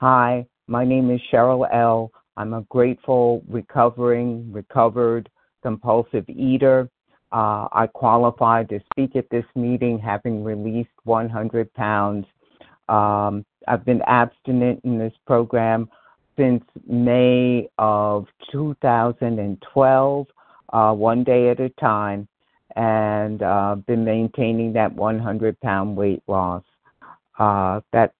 Hi, my name is Sheryl L. I'm a grateful, recovering, recovered compulsive eater. Uh, I qualified to speak at this meeting having released 100 pounds. Um, I've been abstinent in this program since May of 2012, uh, one day at a time, and uh, been maintaining that 100 pound weight loss. Uh, that's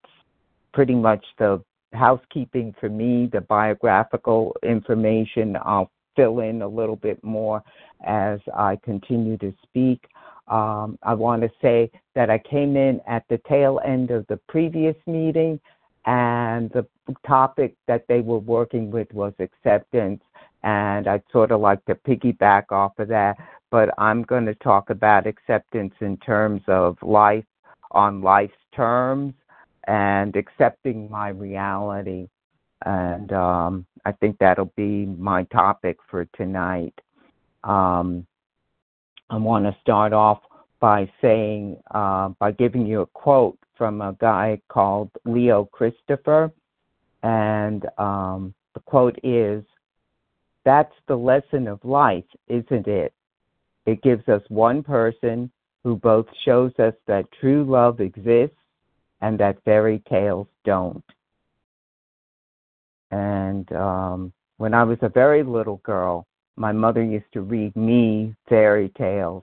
pretty much the housekeeping for me, the biographical information. I'll fill in a little bit more as I continue to speak. Um, I want to say that I came in at the tail end of the previous meeting, and the topic that they were working with was acceptance. And I'd sort of like to piggyback off of that, but I'm going to talk about acceptance in terms of life on life's terms and accepting my reality. And um, I think that'll be my topic for tonight. Um, I want to start off by saying, uh, by giving you a quote from a guy called Leo Christopher. And um, the quote is That's the lesson of life, isn't it? It gives us one person who both shows us that true love exists and that fairy tales don't. And um, when I was a very little girl, my mother used to read me fairy tales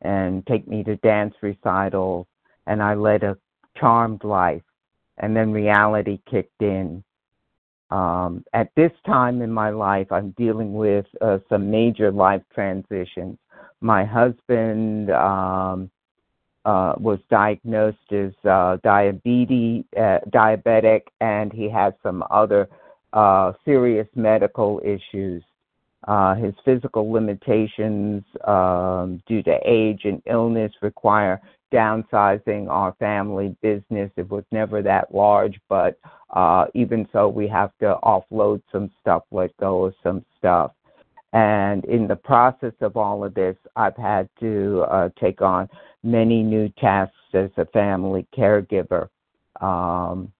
and take me to dance recitals, and I led a charmed life. And then reality kicked in. Um, at this time in my life, I'm dealing with uh, some major life transitions. My husband um, uh, was diagnosed as uh, diabetes, uh, diabetic, and he had some other uh, serious medical issues. Uh, his physical limitations um, due to age and illness require downsizing our family business. It was never that large, but uh, even so, we have to offload some stuff, let go of some stuff. And in the process of all of this, I've had to uh, take on many new tasks as a family caregiver. Um,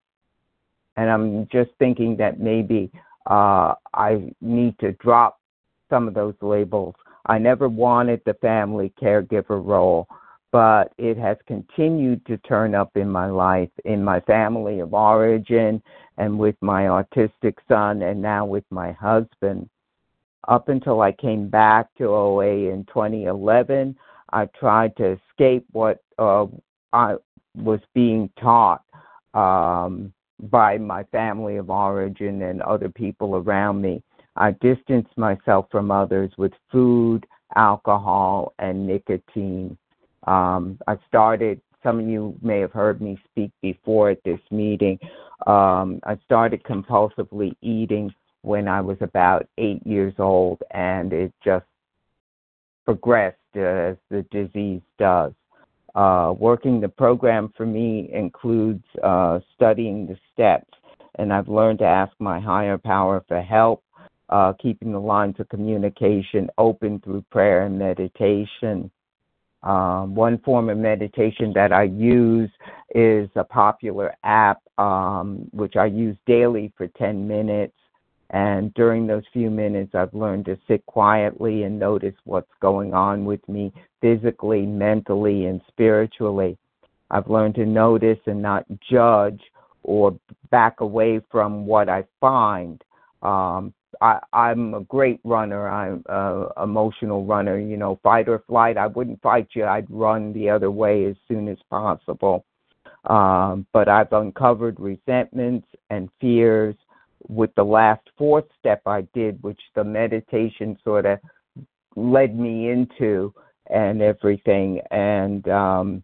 and I'm just thinking that maybe uh, I need to drop some of those labels. I never wanted the family caregiver role, but it has continued to turn up in my life, in my family of origin, and with my autistic son, and now with my husband. Up until I came back to OA in 2011, I tried to escape what uh, I was being taught um, by my family of origin and other people around me. I distanced myself from others with food, alcohol, and nicotine. Um, I started, some of you may have heard me speak before at this meeting. Um, I started compulsively eating when I was about eight years old, and it just progressed as the disease does. Uh, working the program for me includes uh, studying the steps, and I've learned to ask my higher power for help, uh, keeping the lines of communication open through prayer and meditation. Um, one form of meditation that I use is a popular app, um, which I use daily for 10 minutes. And during those few minutes, I've learned to sit quietly and notice what's going on with me physically, mentally, and spiritually. I've learned to notice and not judge or back away from what I find. Um, I, I'm a great runner. I'm an emotional runner. You know, fight or flight. I wouldn't fight you. I'd run the other way as soon as possible. Um, but I've uncovered resentments and fears with the last fourth step I did, which the meditation sort of led me into and everything. And um,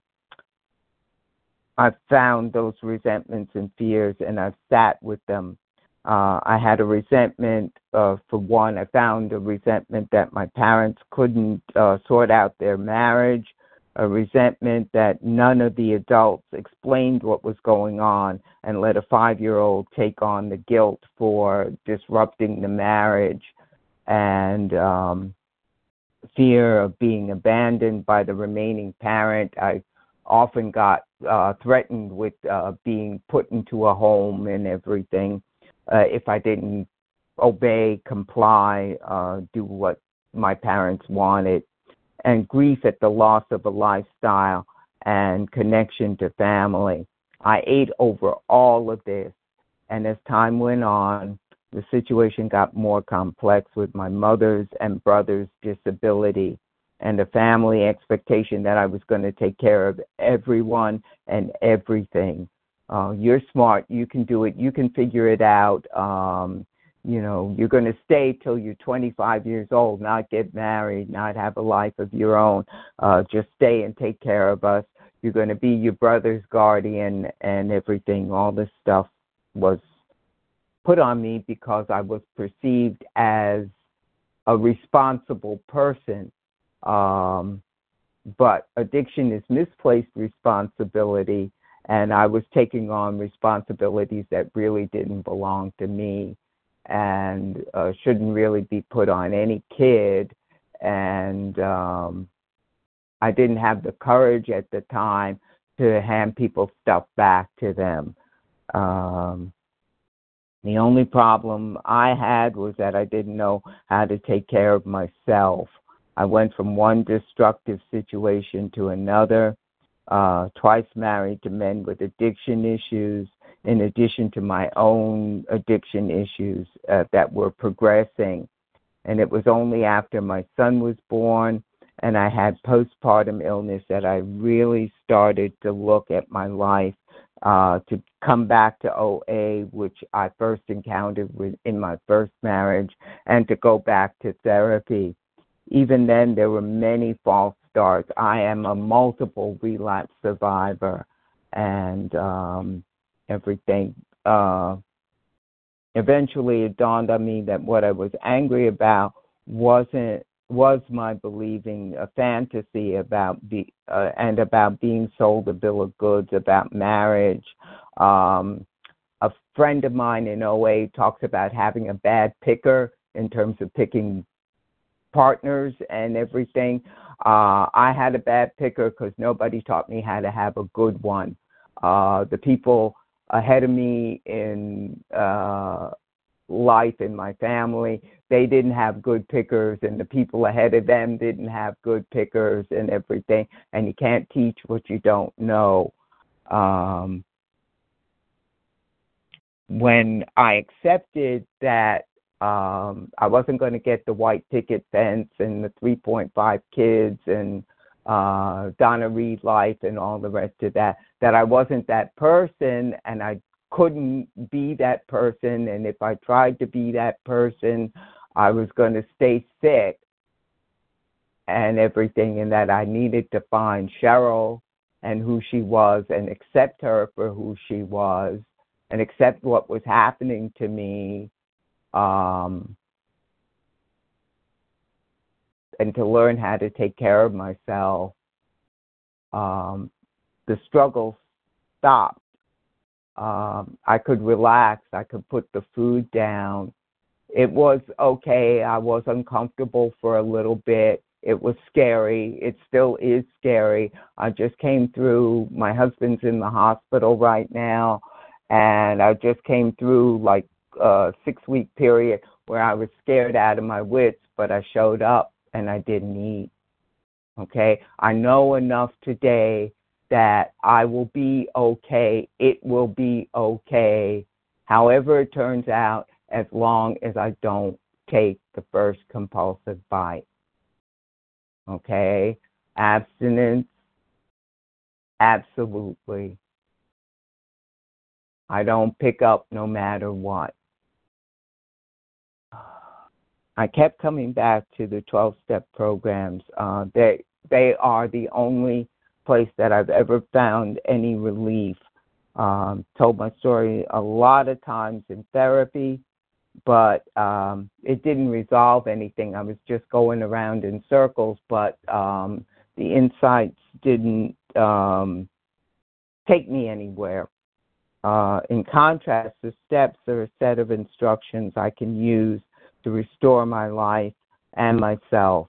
I've found those resentments and fears and I've sat with them. Uh, I had a resentment uh, for one. I found a resentment that my parents couldn't uh, sort out their marriage a resentment that none of the adults explained what was going on and let a five year old take on the guilt for disrupting the marriage and um, fear of being abandoned by the remaining parent. I often got uh, threatened with uh, being put into a home and everything uh, if I didn't obey, comply, uh, do what my parents wanted, and grief at the loss of a lifestyle and connection to family. I ate over all of this, and as time went on, the situation got more complex with my mother's and brother's disability and the family expectation that I was going to take care of everyone and everything. Uh, you're smart. You can do it. You can figure it out. Um, you know, you're going to stay till you're 25 years old, not get married, not have a life of your own. Uh, just stay and take care of us. You're going to be your brother's guardian and everything. All this stuff was put on me because I was perceived as a responsible person um, but addiction is misplaced responsibility, and I was taking on responsibilities that really didn't belong to me and uh, shouldn't really be put on any kid. And um, I didn't have the courage at the time to hand people stuff back to them. Um, the only problem I had was that I didn't know how to take care of myself. I went from one destructive situation to another, uh, twice married to men with addiction issues, in addition to my own addiction issues uh, that were progressing. And it was only after my son was born and I had postpartum illness that I really started to look at my life uh, to come back to OA, which I first encountered with, in my first marriage, and to go back to therapy even then there were many false starts. I am a multiple relapse survivor and um, everything. Uh, eventually, it dawned on me that what I was angry about wasn't was my believing a fantasy about be uh, and about being sold a bill of goods about marriage. Um, a friend of mine in OA talks about having a bad picker in terms of picking partners and everything. Uh, I had a bad picker because nobody taught me how to have a good one. Uh, the people ahead of me in uh, life in my family, they didn't have good pickers, and the people ahead of them didn't have good pickers and everything. And you can't teach what you don't know. Um, when I accepted that um, I wasn't going to get the white picket fence and the 3.5 kids and uh, Donna Reed life and all the rest of that. That I wasn't that person and I couldn't be that person. And if I tried to be that person, I was going to stay sick and everything, and that I needed to find Sheryl and who she was and accept her for who she was and accept what was happening to me um, and to learn how to take care of myself. Um, the struggle stopped. Um, I could relax. I could put the food down. It was okay. I was uncomfortable for a little bit. It was scary. It still is scary. I just came through. My husband's in the hospital right now, and I just came through like uh, six week period where I was scared out of my wits, but I showed up and I didn't eat. Okay, I know enough today that I will be okay. It will be okay, however it turns out, as long as I don't take the first compulsive bite. Okay, abstinence, absolutely. I don't pick up no matter what. I kept coming back to the 12 step programs. Uh, they, they are the only place that I've ever found any relief. Um, told my story a lot of times in therapy, but um, it didn't resolve anything. I was just going around in circles, but um, the insights didn't um, take me anywhere. Uh, in contrast, the steps are a set of instructions I can use to restore my life and myself.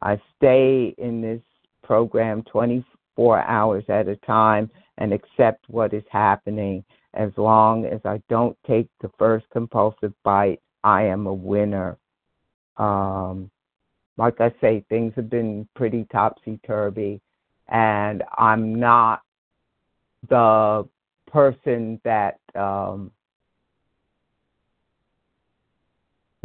I stay in this program 24 hours at a time, and accept what is happening. As long as I don't take the first compulsive bite, I am a winner. Um, like I say, things have been pretty topsy turvy, and I'm not the person that um,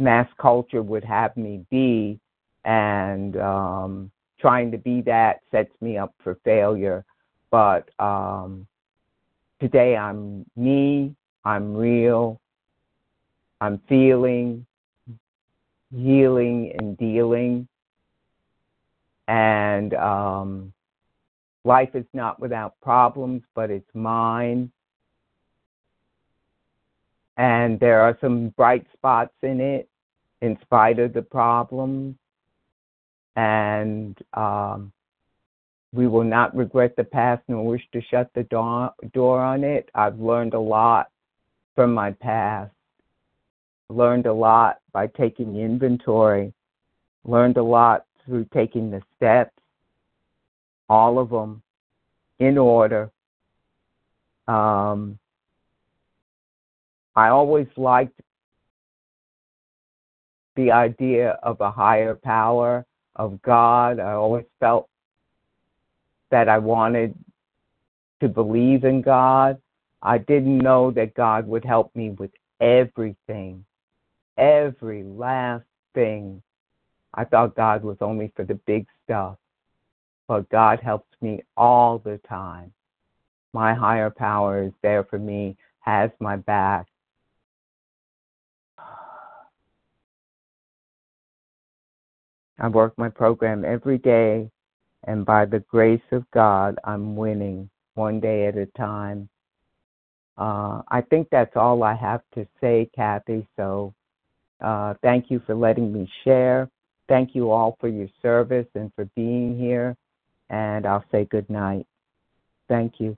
mass culture would have me be, and um, trying to be that sets me up for failure. But um, today I'm me, I'm real, I'm feeling, healing, and dealing. And um, life is not without problems, but it's mine. And there are some bright spots in it in spite of the problems. And um, we will not regret the past nor wish to shut the door, door on it. I've learned a lot from my past, learned a lot by taking inventory, learned a lot through taking the steps, all of them in order. Um, I always liked the idea of a higher power, of God. I always felt that I wanted to believe in God. I didn't know that God would help me with everything, every last thing. I thought God was only for the big stuff, but God helps me all the time. My higher power is there for me, has my back. I work my program every day, and by the grace of God, I'm winning one day at a time. Uh, I think that's all I have to say, Kathy. So uh, thank you for letting me share. Thank you all for your service and for being here. And I'll say good night. Thank you.